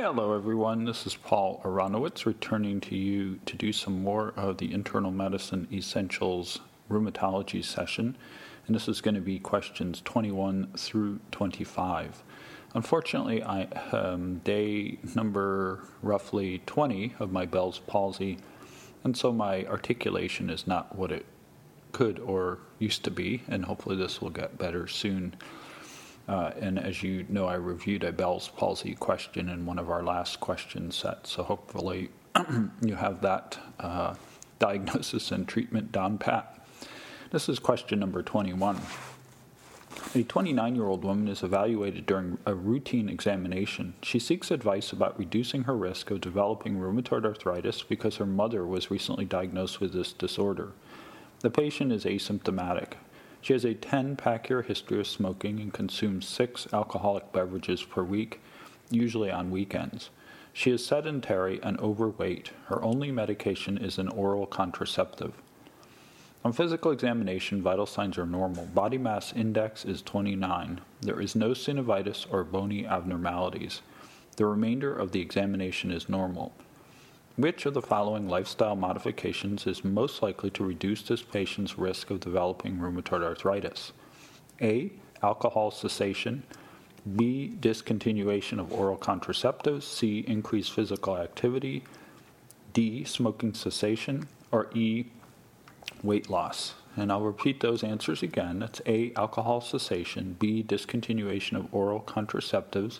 Hello, everyone. This is Paul Aronowitz returning to you to do some more of the Internal Medicine Essentials Rheumatology session. And this is going to be questions 21 through 25. Unfortunately, I um, day number roughly 20 of my Bell's palsy, and so my articulation is not what it could or used to be, and hopefully this will get better soon. Uh, and as you know, I reviewed a Bell's palsy question in one of our last question sets, so hopefully you have that uh, diagnosis and treatment down pat. This is question number 21. A 29 year old woman is evaluated during a routine examination. She seeks advice about reducing her risk of developing rheumatoid arthritis because her mother was recently diagnosed with this disorder. The patient is asymptomatic. She has a 10 pack year history of smoking and consumes six alcoholic beverages per week, usually on weekends. She is sedentary and overweight. Her only medication is an oral contraceptive. On physical examination, vital signs are normal. Body mass index is 29. There is no synovitis or bony abnormalities. The remainder of the examination is normal. Which of the following lifestyle modifications is most likely to reduce this patient's risk of developing rheumatoid arthritis? A. Alcohol cessation. B. Discontinuation of oral contraceptives. C. Increased physical activity. D. Smoking cessation. Or E. Weight loss. And I'll repeat those answers again. That's A. Alcohol cessation. B. Discontinuation of oral contraceptives.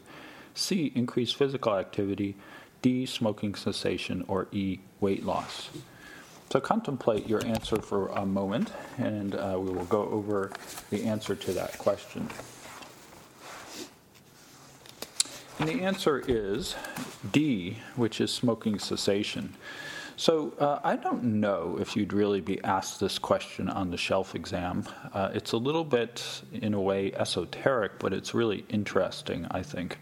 C. Increased physical activity. D, smoking cessation, or E, weight loss. So contemplate your answer for a moment, and uh, we will go over the answer to that question. And the answer is D, which is smoking cessation. So uh, I don't know if you'd really be asked this question on the shelf exam. Uh, it's a little bit, in a way, esoteric, but it's really interesting, I think.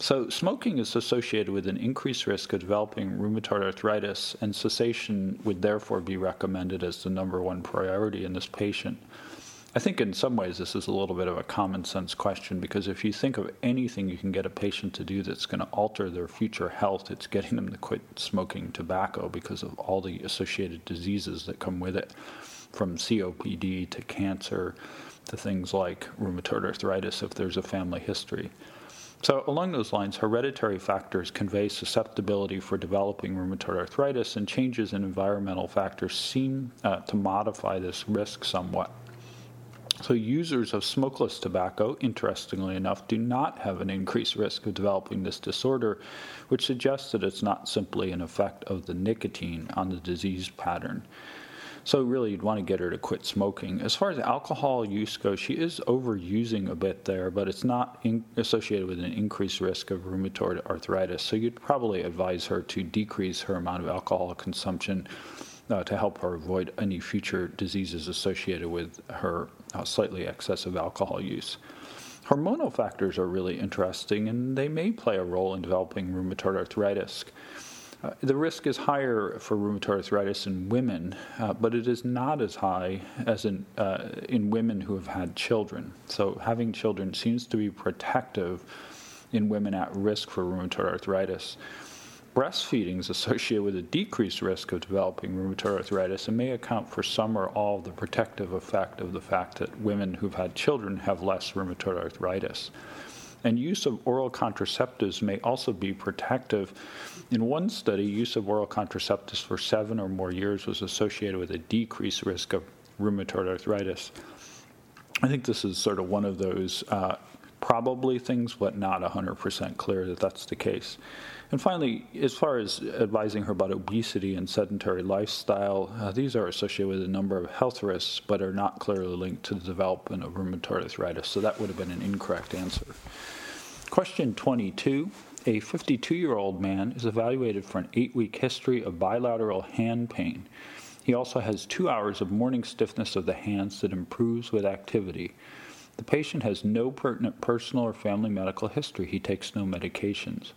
So, smoking is associated with an increased risk of developing rheumatoid arthritis, and cessation would therefore be recommended as the number one priority in this patient. I think in some ways this is a little bit of a common sense question because if you think of anything you can get a patient to do that's going to alter their future health, it's getting them to quit smoking tobacco because of all the associated diseases that come with it, from COPD to cancer to things like rheumatoid arthritis if there's a family history. So, along those lines, hereditary factors convey susceptibility for developing rheumatoid arthritis, and changes in environmental factors seem uh, to modify this risk somewhat. So, users of smokeless tobacco, interestingly enough, do not have an increased risk of developing this disorder, which suggests that it's not simply an effect of the nicotine on the disease pattern. So really, you'd want to get her to quit smoking. As far as alcohol use goes, she is overusing a bit there, but it's not in- associated with an increased risk of rheumatoid arthritis. So you'd probably advise her to decrease her amount of alcohol consumption uh, to help her avoid any future diseases associated with her uh, slightly excessive alcohol use. Hormonal factors are really interesting, and they may play a role in developing rheumatoid arthritis. Uh, the risk is higher for rheumatoid arthritis in women, uh, but it is not as high as in, uh, in women who have had children. So, having children seems to be protective in women at risk for rheumatoid arthritis. Breastfeeding is associated with a decreased risk of developing rheumatoid arthritis and may account for some or all of the protective effect of the fact that women who've had children have less rheumatoid arthritis. And use of oral contraceptives may also be protective. In one study, use of oral contraceptives for seven or more years was associated with a decreased risk of rheumatoid arthritis. I think this is sort of one of those uh, probably things, but not 100% clear that that's the case. And finally, as far as advising her about obesity and sedentary lifestyle, uh, these are associated with a number of health risks, but are not clearly linked to the development of rheumatoid arthritis. So that would have been an incorrect answer. Question 22. A 52 year old man is evaluated for an eight week history of bilateral hand pain. He also has two hours of morning stiffness of the hands that improves with activity. The patient has no pertinent personal or family medical history. He takes no medications.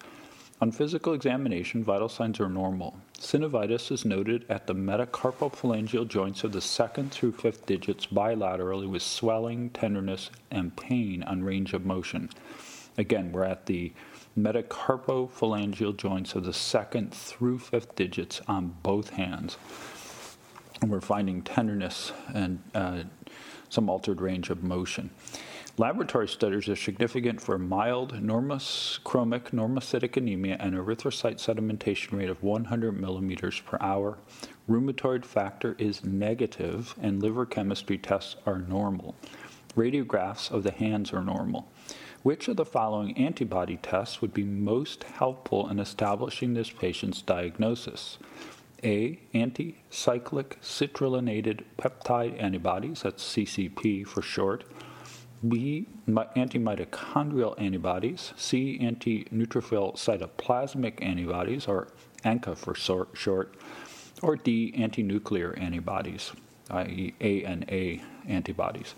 On physical examination, vital signs are normal. Synovitis is noted at the metacarpophalangeal joints of the second through fifth digits bilaterally with swelling, tenderness, and pain on range of motion. Again, we're at the metacarpophalangeal joints of the second through fifth digits on both hands. And we're finding tenderness and uh, some altered range of motion. Laboratory studies are significant for mild normochromic normocytic anemia and erythrocyte sedimentation rate of 100 millimeters per hour. Rheumatoid factor is negative, and liver chemistry tests are normal. Radiographs of the hands are normal. Which of the following antibody tests would be most helpful in establishing this patient's diagnosis? A. Anticyclic citrullinated peptide antibodies, that's CCP for short. B. Antimitochondrial antibodies. C. Anti-neutrophil cytoplasmic antibodies, or ANCA for short. Or D. Anti-nuclear antibodies, i.e., ANA antibodies.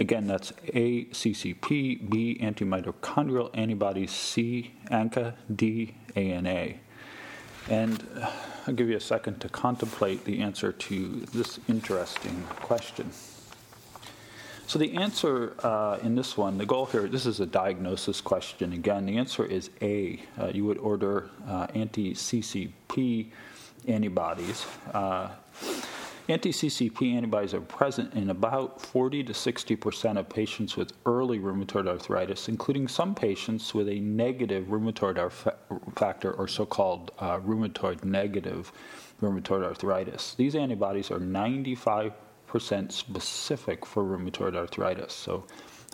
Again, that's A, CCP, B, antimitochondrial antibodies, C, ANCA, D, ANA. And uh, I'll give you a second to contemplate the answer to this interesting question. So, the answer uh, in this one, the goal here, this is a diagnosis question. Again, the answer is A. Uh, you would order uh, anti CCP antibodies. Anti-CCP antibodies are present in about 40 to 60 percent of patients with early rheumatoid arthritis, including some patients with a negative rheumatoid factor or so-called uh, rheumatoid negative rheumatoid arthritis. These antibodies are 95 percent specific for rheumatoid arthritis, so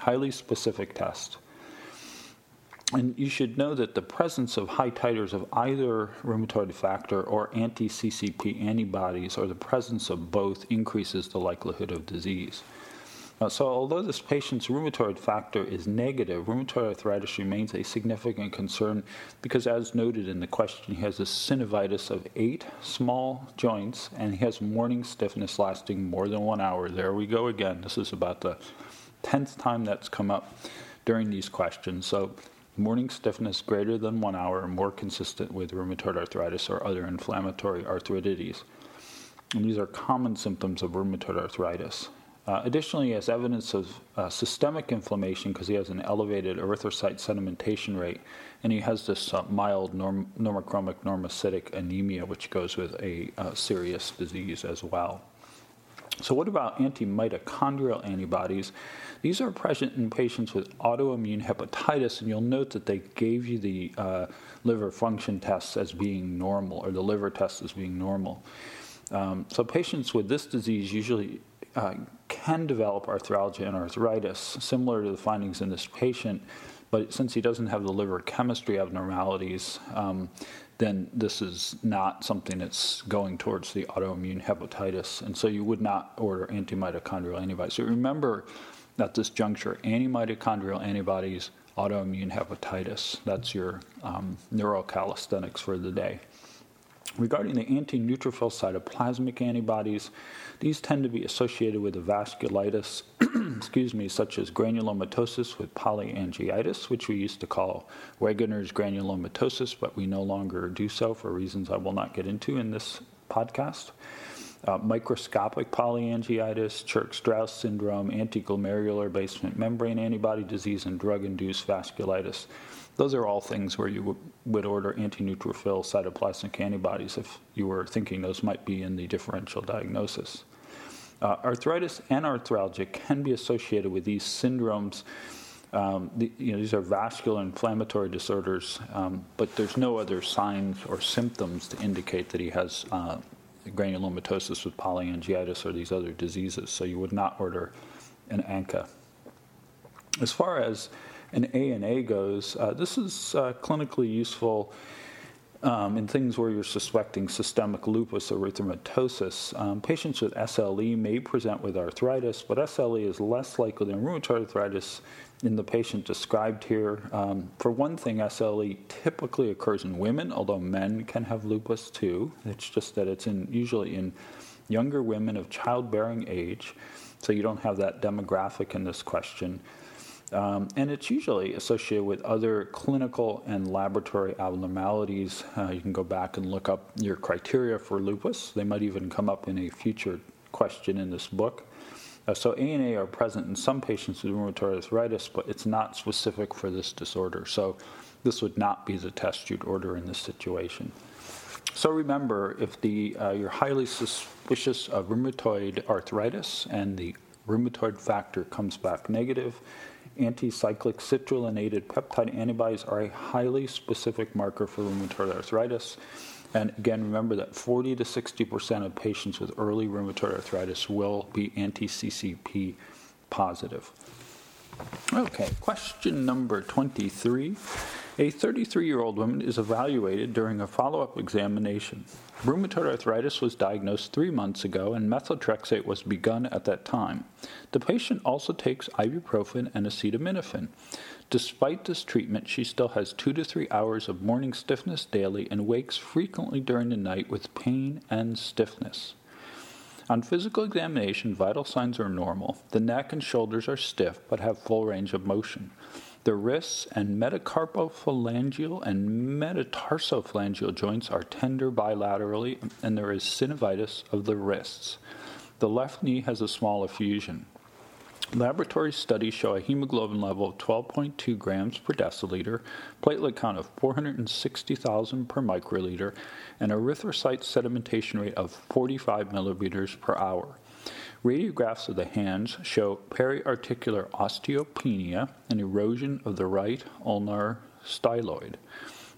highly specific test. And you should know that the presence of high titers of either rheumatoid factor or anti CCP antibodies, or the presence of both, increases the likelihood of disease. Uh, so, although this patient's rheumatoid factor is negative, rheumatoid arthritis remains a significant concern because, as noted in the question, he has a synovitis of eight small joints and he has morning stiffness lasting more than one hour. There we go again. This is about the 10th time that's come up during these questions. So, Morning stiffness greater than one hour, more consistent with rheumatoid arthritis or other inflammatory arthritides. And these are common symptoms of rheumatoid arthritis. Uh, additionally, he has evidence of uh, systemic inflammation because he has an elevated erythrocyte sedimentation rate, and he has this uh, mild norm- normochromic normocytic anemia, which goes with a uh, serious disease as well. So, what about anti-mitochondrial antibodies? These are present in patients with autoimmune hepatitis, and you'll note that they gave you the uh, liver function tests as being normal, or the liver test as being normal. Um, so, patients with this disease usually uh, can develop arthralgia and arthritis, similar to the findings in this patient. But since he doesn't have the liver chemistry abnormalities, um, then this is not something that's going towards the autoimmune hepatitis. And so you would not order antimitochondrial antibodies. So remember at this juncture, antimitochondrial antibodies, autoimmune hepatitis. That's your um, neurocalisthenics for the day. Regarding the anti neutrophil cytoplasmic antibodies, these tend to be associated with a vasculitis, excuse me, such as granulomatosis with polyangiitis, which we used to call Wegener's granulomatosis, but we no longer do so for reasons I will not get into in this podcast. Uh, microscopic polyangiitis, Churg-Strauss syndrome, antiglomerular basement membrane antibody disease, and drug-induced vasculitis. Those are all things where you would order anti-neutrophil cytoplasmic antibodies if you were thinking those might be in the differential diagnosis. Uh, arthritis and arthralgia can be associated with these syndromes. Um, the, you know, these are vascular inflammatory disorders, um, but there's no other signs or symptoms to indicate that he has uh, granulomatosis with polyangiitis or these other diseases. So you would not order an ANCA. As far as an ANA goes, uh, this is uh, clinically useful um, in things where you're suspecting systemic lupus erythematosus. Um, patients with SLE may present with arthritis, but SLE is less likely than rheumatoid arthritis in the patient described here. Um, for one thing, SLE typically occurs in women, although men can have lupus too. It's just that it's in usually in younger women of childbearing age, so you don't have that demographic in this question. Um, and it's usually associated with other clinical and laboratory abnormalities. Uh, you can go back and look up your criteria for lupus. They might even come up in a future question in this book. Uh, so ANA are present in some patients with rheumatoid arthritis, but it's not specific for this disorder. So this would not be the test you'd order in this situation. So remember, if the, uh, you're highly suspicious of rheumatoid arthritis and the rheumatoid factor comes back negative, anticyclic citrullinated peptide antibodies are a highly specific marker for rheumatoid arthritis. And again, remember that 40 to 60% of patients with early rheumatoid arthritis will be anti CCP positive. Okay, question number 23. A 33 year old woman is evaluated during a follow up examination. Rheumatoid arthritis was diagnosed three months ago and methotrexate was begun at that time. The patient also takes ibuprofen and acetaminophen. Despite this treatment, she still has two to three hours of morning stiffness daily and wakes frequently during the night with pain and stiffness. On physical examination, vital signs are normal. The neck and shoulders are stiff but have full range of motion. The wrists and metacarpophalangeal and metatarsophalangeal joints are tender bilaterally, and there is synovitis of the wrists. The left knee has a small effusion. Laboratory studies show a hemoglobin level of 12.2 grams per deciliter, platelet count of 460,000 per microliter, and erythrocyte sedimentation rate of 45 milliliters per hour. Radiographs of the hands show periarticular osteopenia and erosion of the right ulnar styloid.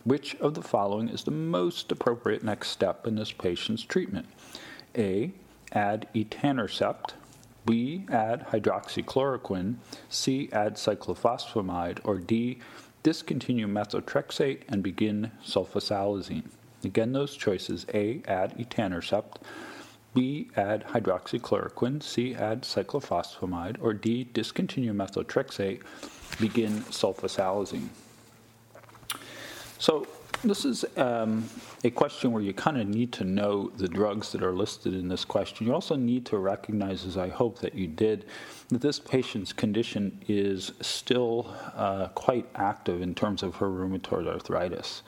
Which of the following is the most appropriate next step in this patient's treatment? A. Add etanercept. B. Add hydroxychloroquine. C. Add cyclophosphamide. Or D. Discontinue methotrexate and begin sulfasalazine. Again, those choices A. Add etanercept. B. Add hydroxychloroquine. C. Add cyclophosphamide. Or D. Discontinue methotrexate. Begin sulfasalazine. So this is um, a question where you kind of need to know the drugs that are listed in this question. You also need to recognize, as I hope that you did, that this patient's condition is still uh, quite active in terms of her rheumatoid arthritis.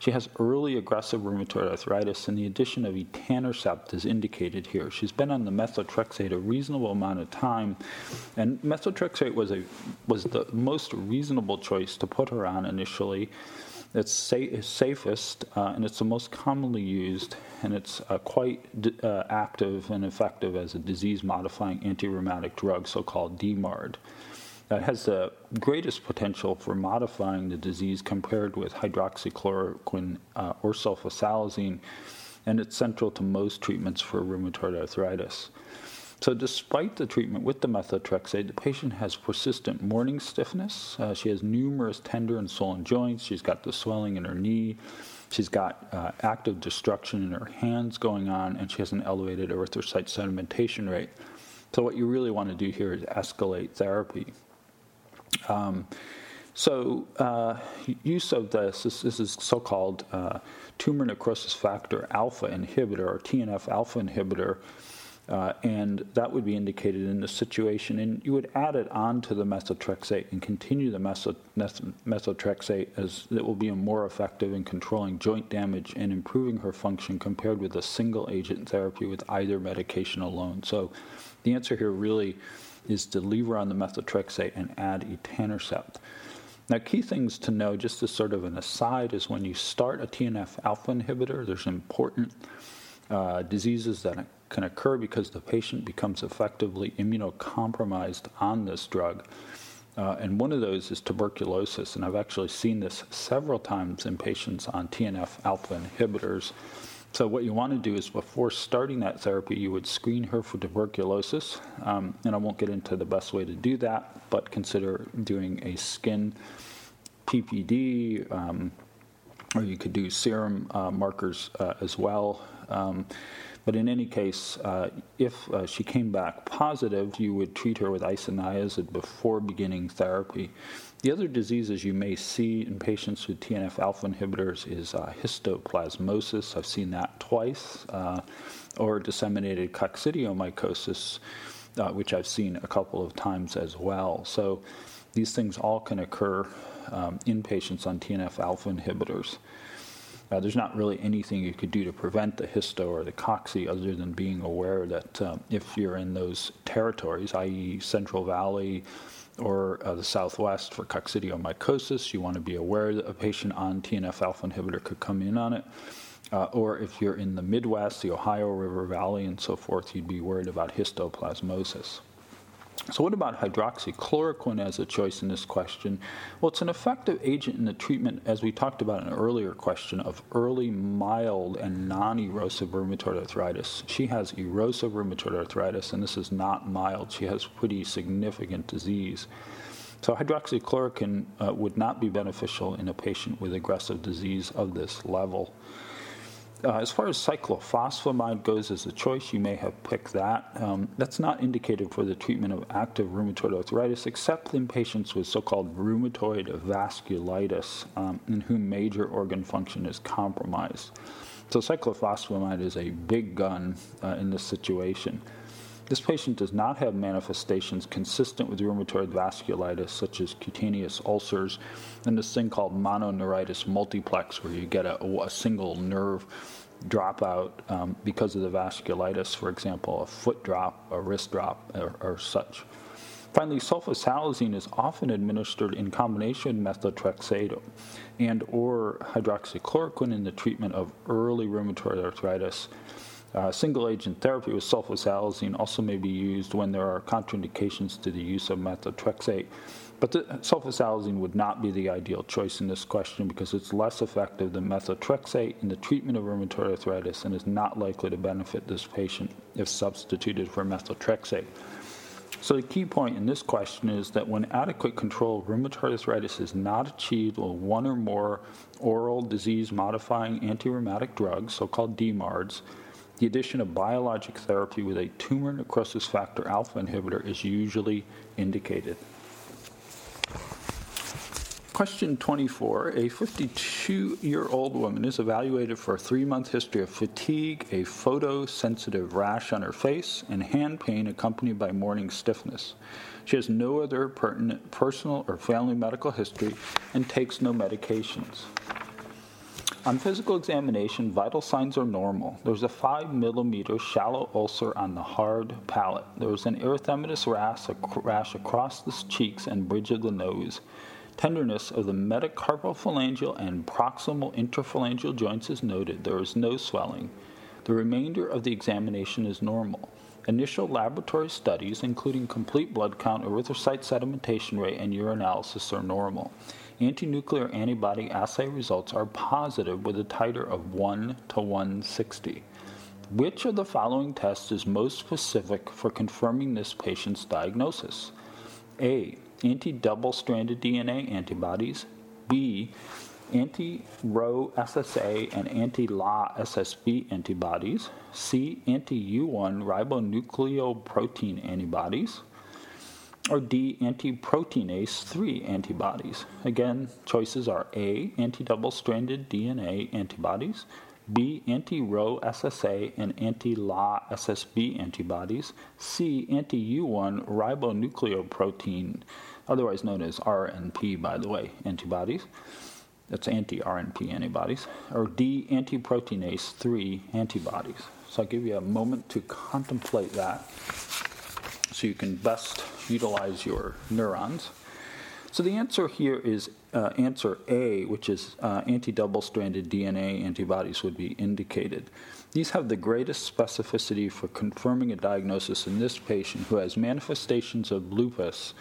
She has early aggressive rheumatoid arthritis, and the addition of etanercept is indicated here. She's been on the methotrexate a reasonable amount of time, and methotrexate was a was the most reasonable choice to put her on initially. It's sa- safest, uh, and it's the most commonly used, and it's uh, quite d- uh, active and effective as a disease-modifying anti-rheumatic drug, so-called DMARD that has the greatest potential for modifying the disease compared with hydroxychloroquine uh, or sulfasalazine, and it's central to most treatments for rheumatoid arthritis. So, despite the treatment with the methotrexate, the patient has persistent morning stiffness. Uh, she has numerous tender and swollen joints. She's got the swelling in her knee. She's got uh, active destruction in her hands going on, and she has an elevated erythrocyte sedimentation rate. So, what you really want to do here is escalate therapy. Um, so, uh, use of this, this, this is so called uh, tumor necrosis factor alpha inhibitor or TNF alpha inhibitor, uh, and that would be indicated in this situation. And you would add it on to the methotrexate and continue the methotrexate as it will be more effective in controlling joint damage and improving her function compared with a single agent therapy with either medication alone. So, the answer here really is to leave her on the methotrexate and add etanercept. Now, key things to know, just as sort of an aside, is when you start a TNF alpha inhibitor, there's important uh, diseases that can occur because the patient becomes effectively immunocompromised on this drug. Uh, and one of those is tuberculosis, and I've actually seen this several times in patients on TNF alpha inhibitors. So, what you want to do is before starting that therapy, you would screen her for tuberculosis. Um, and I won't get into the best way to do that, but consider doing a skin PPD, um, or you could do serum uh, markers uh, as well. Um, but in any case, uh, if uh, she came back positive, you would treat her with isoniazid before beginning therapy. The other diseases you may see in patients with TNF alpha inhibitors is uh, histoplasmosis. I've seen that twice, uh, or disseminated coccidiomycosis, uh, which I've seen a couple of times as well. So these things all can occur um, in patients on TNF alpha inhibitors. Uh, there's not really anything you could do to prevent the histo or the cocci other than being aware that um, if you're in those territories, i.e., Central Valley or uh, the Southwest for coccidiomycosis, you want to be aware that a patient on TNF alpha inhibitor could come in on it. Uh, or if you're in the Midwest, the Ohio River Valley, and so forth, you'd be worried about histoplasmosis. So, what about hydroxychloroquine as a choice in this question? Well, it's an effective agent in the treatment, as we talked about in an earlier question, of early mild and non erosive rheumatoid arthritis. She has erosive rheumatoid arthritis, and this is not mild. She has pretty significant disease. So, hydroxychloroquine uh, would not be beneficial in a patient with aggressive disease of this level. Uh, as far as cyclophosphamide goes as a choice, you may have picked that. Um, that's not indicated for the treatment of active rheumatoid arthritis, except in patients with so called rheumatoid vasculitis, um, in whom major organ function is compromised. So, cyclophosphamide is a big gun uh, in this situation. This patient does not have manifestations consistent with rheumatoid vasculitis, such as cutaneous ulcers and this thing called mononeuritis multiplex, where you get a, a single nerve dropout um, because of the vasculitis, for example, a foot drop, a wrist drop, or, or such. Finally, sulfasalazine is often administered in combination with methotrexate and or hydroxychloroquine in the treatment of early rheumatoid arthritis uh, single agent therapy with sulfasalazine also may be used when there are contraindications to the use of methotrexate. But the, sulfasalazine would not be the ideal choice in this question because it's less effective than methotrexate in the treatment of rheumatoid arthritis and is not likely to benefit this patient if substituted for methotrexate. So, the key point in this question is that when adequate control of rheumatoid arthritis is not achieved with one or more oral disease modifying antirheumatic drugs, so called DMARDs, the addition of biologic therapy with a tumor necrosis factor alpha inhibitor is usually indicated. Question 24. A 52 year old woman is evaluated for a three month history of fatigue, a photosensitive rash on her face, and hand pain accompanied by morning stiffness. She has no other pertinent personal or family medical history and takes no medications. On physical examination, vital signs are normal. There's a 5 millimeter shallow ulcer on the hard palate. There's an erythematous rash, rash across the cheeks and bridge of the nose. Tenderness of the metacarpophalangeal and proximal interphalangeal joints is noted. There is no swelling. The remainder of the examination is normal. Initial laboratory studies, including complete blood count, erythrocyte sedimentation rate, and urinalysis, are normal antinuclear antibody assay results are positive with a titer of 1 to 160. Which of the following tests is most specific for confirming this patient's diagnosis? A. Anti double stranded DNA antibodies. B. Anti Ro SSA and anti La SSB antibodies. C. Anti U1 ribonucleoprotein antibodies or D, anti-proteinase 3 antibodies. Again, choices are A, anti-double stranded DNA antibodies, B, anti-Ro SSA and anti-La SSB antibodies, C, anti-U1 ribonucleoprotein, otherwise known as RNP, by the way, antibodies. That's anti-RNP antibodies, or D, anti-proteinase 3 antibodies. So I'll give you a moment to contemplate that so you can best utilize your neurons. So the answer here is uh, answer A, which is uh, anti double stranded DNA antibodies would be indicated. These have the greatest specificity for confirming a diagnosis in this patient who has manifestations of lupus.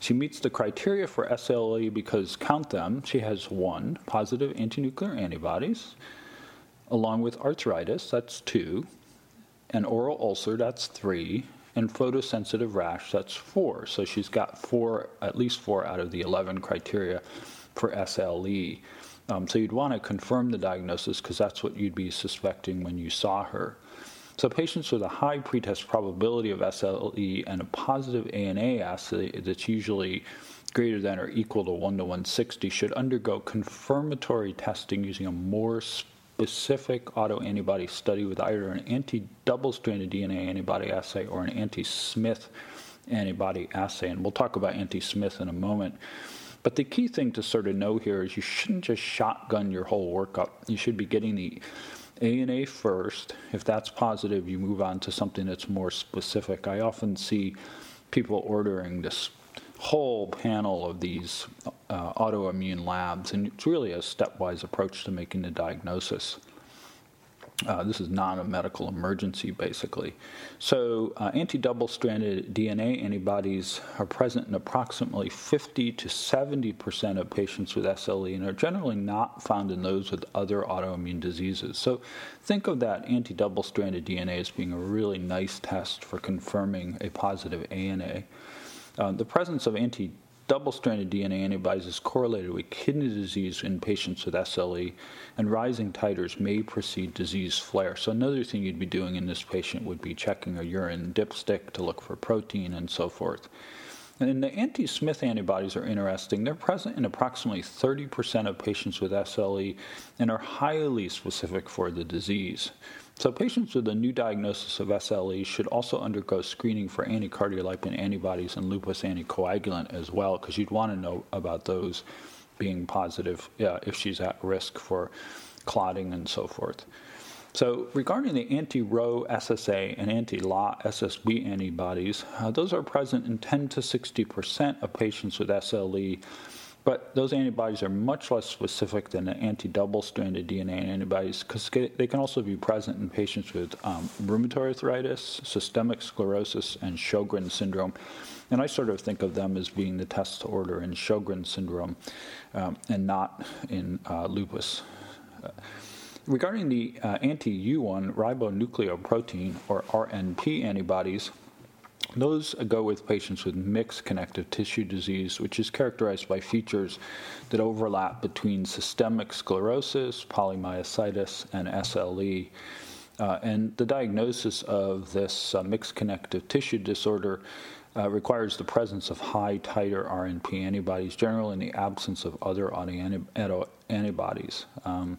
She meets the criteria for SLE because, count them, she has one, positive antinuclear antibodies, along with arthritis, that's two, an oral ulcer, that's three, and photosensitive rash, that's four. So she's got four, at least four out of the 11 criteria for SLE. Um, so you'd want to confirm the diagnosis because that's what you'd be suspecting when you saw her. So patients with a high pretest probability of SLE and a positive ANA assay that's usually greater than or equal to 1 to 160 should undergo confirmatory testing using a more specific autoantibody study with either an anti double stranded DNA antibody assay or an anti Smith antibody assay. And we'll talk about anti Smith in a moment. But the key thing to sort of know here is you shouldn't just shotgun your whole workup. You should be getting the ANA first. If that's positive, you move on to something that's more specific. I often see people ordering this whole panel of these uh, autoimmune labs, and it's really a stepwise approach to making the diagnosis. Uh, this is not a medical emergency, basically. So, uh, anti double stranded DNA antibodies are present in approximately 50 to 70 percent of patients with SLE and are generally not found in those with other autoimmune diseases. So, think of that anti double stranded DNA as being a really nice test for confirming a positive ANA. Uh, the presence of anti double-stranded DNA antibodies is correlated with kidney disease in patients with SLE, and rising titers may precede disease flare. So another thing you'd be doing in this patient would be checking a urine dipstick to look for protein and so forth. And the anti-Smith antibodies are interesting. They're present in approximately 30% of patients with SLE and are highly specific for the disease. So, patients with a new diagnosis of SLE should also undergo screening for anticardiolipin antibodies and lupus anticoagulant as well, because you'd want to know about those being positive if she's at risk for clotting and so forth. So, regarding the anti Ro SSA and anti La SSB antibodies, uh, those are present in 10 to 60 percent of patients with SLE but those antibodies are much less specific than the anti double stranded DNA antibodies because they can also be present in patients with um, rheumatoid arthritis, systemic sclerosis, and Sjogren's syndrome. And I sort of think of them as being the test to order in Sjogren's syndrome um, and not in uh, lupus. Uh, regarding the uh, anti U1 ribonucleoprotein or RNP antibodies, those go with patients with mixed connective tissue disease, which is characterized by features that overlap between systemic sclerosis, polymyositis, and SLE. Uh, and the diagnosis of this uh, mixed connective tissue disorder uh, requires the presence of high titer RNP antibodies, generally in the absence of other antibodies. Um,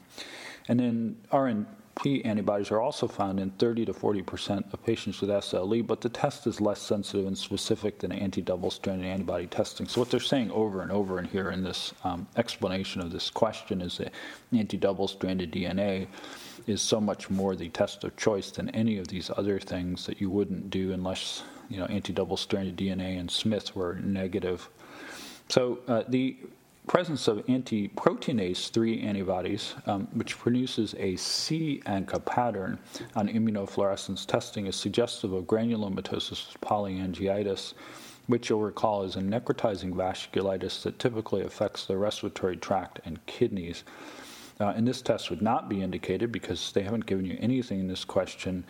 and then RNP P antibodies are also found in 30 to 40 percent of patients with SLE, but the test is less sensitive and specific than anti-double stranded antibody testing. So what they're saying over and over and here in this um, explanation of this question is that anti-double stranded DNA is so much more the test of choice than any of these other things that you wouldn't do unless you know anti-double stranded DNA and Smith were negative. So uh, the presence of anti-proteinase 3 antibodies, um, which produces a C ANCA pattern on immunofluorescence testing, is suggestive of granulomatosis polyangiitis, which you'll recall is a necrotizing vasculitis that typically affects the respiratory tract and kidneys. Uh, and this test would not be indicated because they haven't given you anything in this question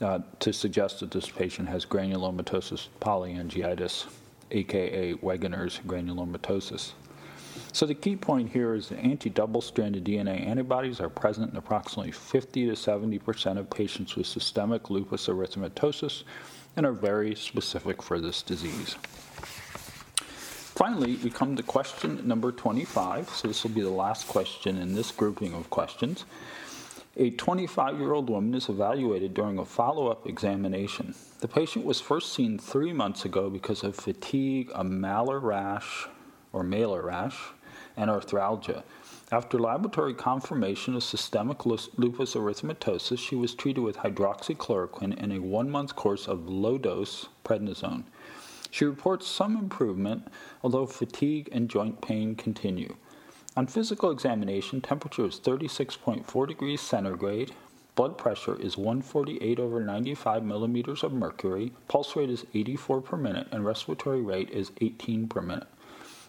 uh, to suggest that this patient has granulomatosis polyangiitis, aka Wegener's granulomatosis. So the key point here is that anti-double stranded DNA antibodies are present in approximately 50 to 70 percent of patients with systemic lupus erythematosus and are very specific for this disease. Finally, we come to question number 25. So this will be the last question in this grouping of questions. A 25 year old woman is evaluated during a follow up examination. The patient was first seen three months ago because of fatigue, a malar rash, or malar rash, and arthralgia. After laboratory confirmation of systemic lupus erythematosus, she was treated with hydroxychloroquine and a one month course of low dose prednisone. She reports some improvement, although fatigue and joint pain continue. On physical examination, temperature is 36.4 degrees centigrade, blood pressure is 148 over 95 millimeters of mercury, pulse rate is 84 per minute, and respiratory rate is 18 per minute.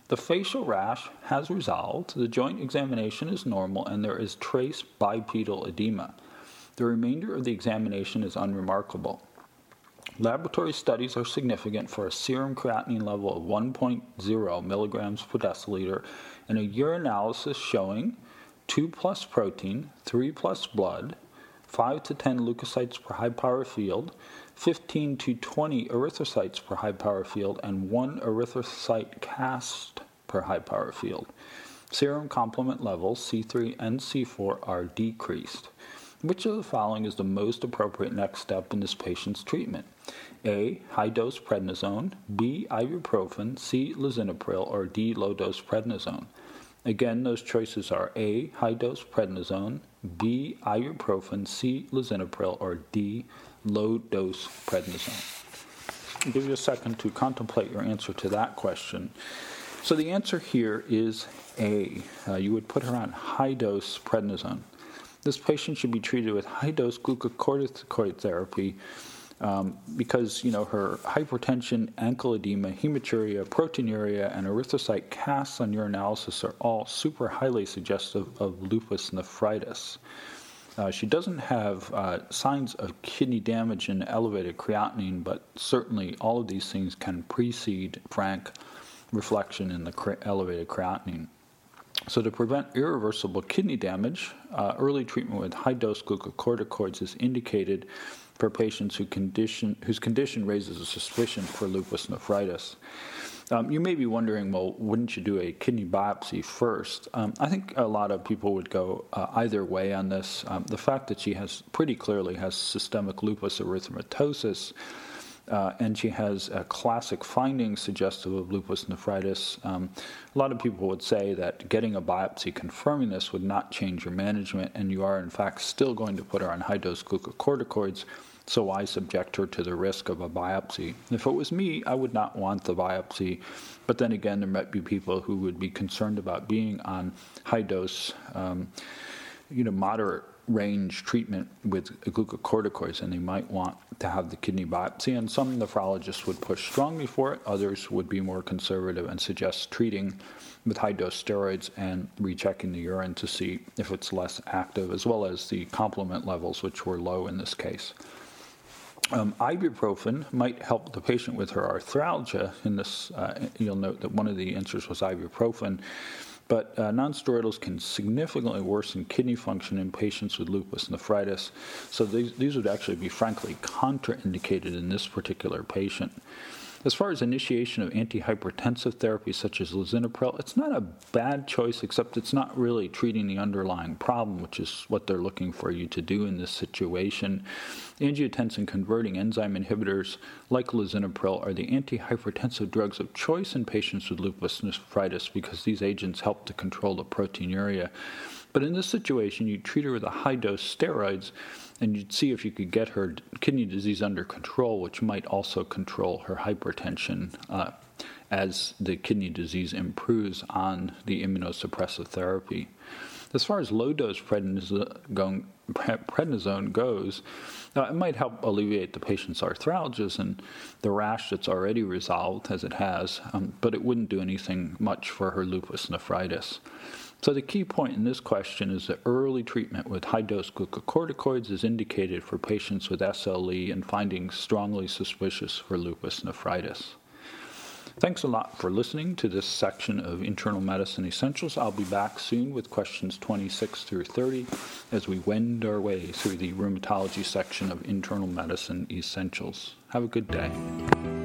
The facial rash has resolved, the joint examination is normal, and there is trace bipedal edema. The remainder of the examination is unremarkable. Laboratory studies are significant for a serum creatinine level of 1.0 milligrams per deciliter and a urinalysis showing 2 plus protein, 3 plus blood, 5 to 10 leukocytes per high power field, 15 to 20 erythrocytes per high power field, and 1 erythrocyte cast per high power field. Serum complement levels, C3 and C4, are decreased. Which of the following is the most appropriate next step in this patient's treatment? A. High dose prednisone, B. Ibuprofen, C. Lisinopril, or D. Low dose prednisone. Again, those choices are A. High dose prednisone, B. Ibuprofen, C. Lisinopril, or D. Low dose prednisone. I'll give you a second to contemplate your answer to that question. So the answer here is A. Uh, you would put her on high dose prednisone. This patient should be treated with high dose glucocorticoid therapy um, because you know her hypertension, ankle edema, hematuria, proteinuria, and erythrocyte casts on urinalysis are all super highly suggestive of lupus nephritis. Uh, she doesn't have uh, signs of kidney damage and elevated creatinine, but certainly all of these things can precede frank reflection in the cre- elevated creatinine. So, to prevent irreversible kidney damage, uh, early treatment with high dose glucocorticoids is indicated for patients who condition, whose condition raises a suspicion for lupus nephritis. Um, you may be wondering, well, wouldn't you do a kidney biopsy first? Um, I think a lot of people would go uh, either way on this. Um, the fact that she has pretty clearly has systemic lupus erythematosus. Uh, and she has a classic findings suggestive of lupus nephritis. Um, a lot of people would say that getting a biopsy confirming this would not change your management, and you are, in fact, still going to put her on high dose glucocorticoids so I subject her to the risk of a biopsy. If it was me, I would not want the biopsy, but then again, there might be people who would be concerned about being on high dose, um, you know, moderate range treatment with glucocorticoids, and they might want to have the kidney biopsy. And some nephrologists would push strongly for it, others would be more conservative and suggest treating with high dose steroids and rechecking the urine to see if it's less active, as well as the complement levels, which were low in this case. Um, ibuprofen might help the patient with her arthralgia. In this, uh, you'll note that one of the answers was ibuprofen. But uh, nonsteroidals can significantly worsen kidney function in patients with lupus nephritis. So these, these would actually be, frankly, contraindicated in this particular patient. As far as initiation of antihypertensive therapy such as lisinopril, it's not a bad choice, except it's not really treating the underlying problem, which is what they're looking for you to do in this situation. Angiotensin converting enzyme inhibitors like lisinopril are the antihypertensive drugs of choice in patients with lupus nephritis because these agents help to control the proteinuria. But in this situation, you treat her with a high dose steroids and you'd see if you could get her kidney disease under control, which might also control her hypertension uh, as the kidney disease improves on the immunosuppressive therapy. As far as low dose prednisone, goes, uh, it might help alleviate the patient's arthralgias and the rash that's already resolved, as it has, um, but it wouldn't do anything much for her lupus nephritis. So the key point in this question is that early treatment with high-dose glucocorticoids is indicated for patients with SLE and findings strongly suspicious for lupus nephritis. Thanks a lot for listening to this section of Internal Medicine Essentials. I'll be back soon with questions 26 through 30 as we wend our way through the rheumatology section of Internal Medicine Essentials. Have a good day.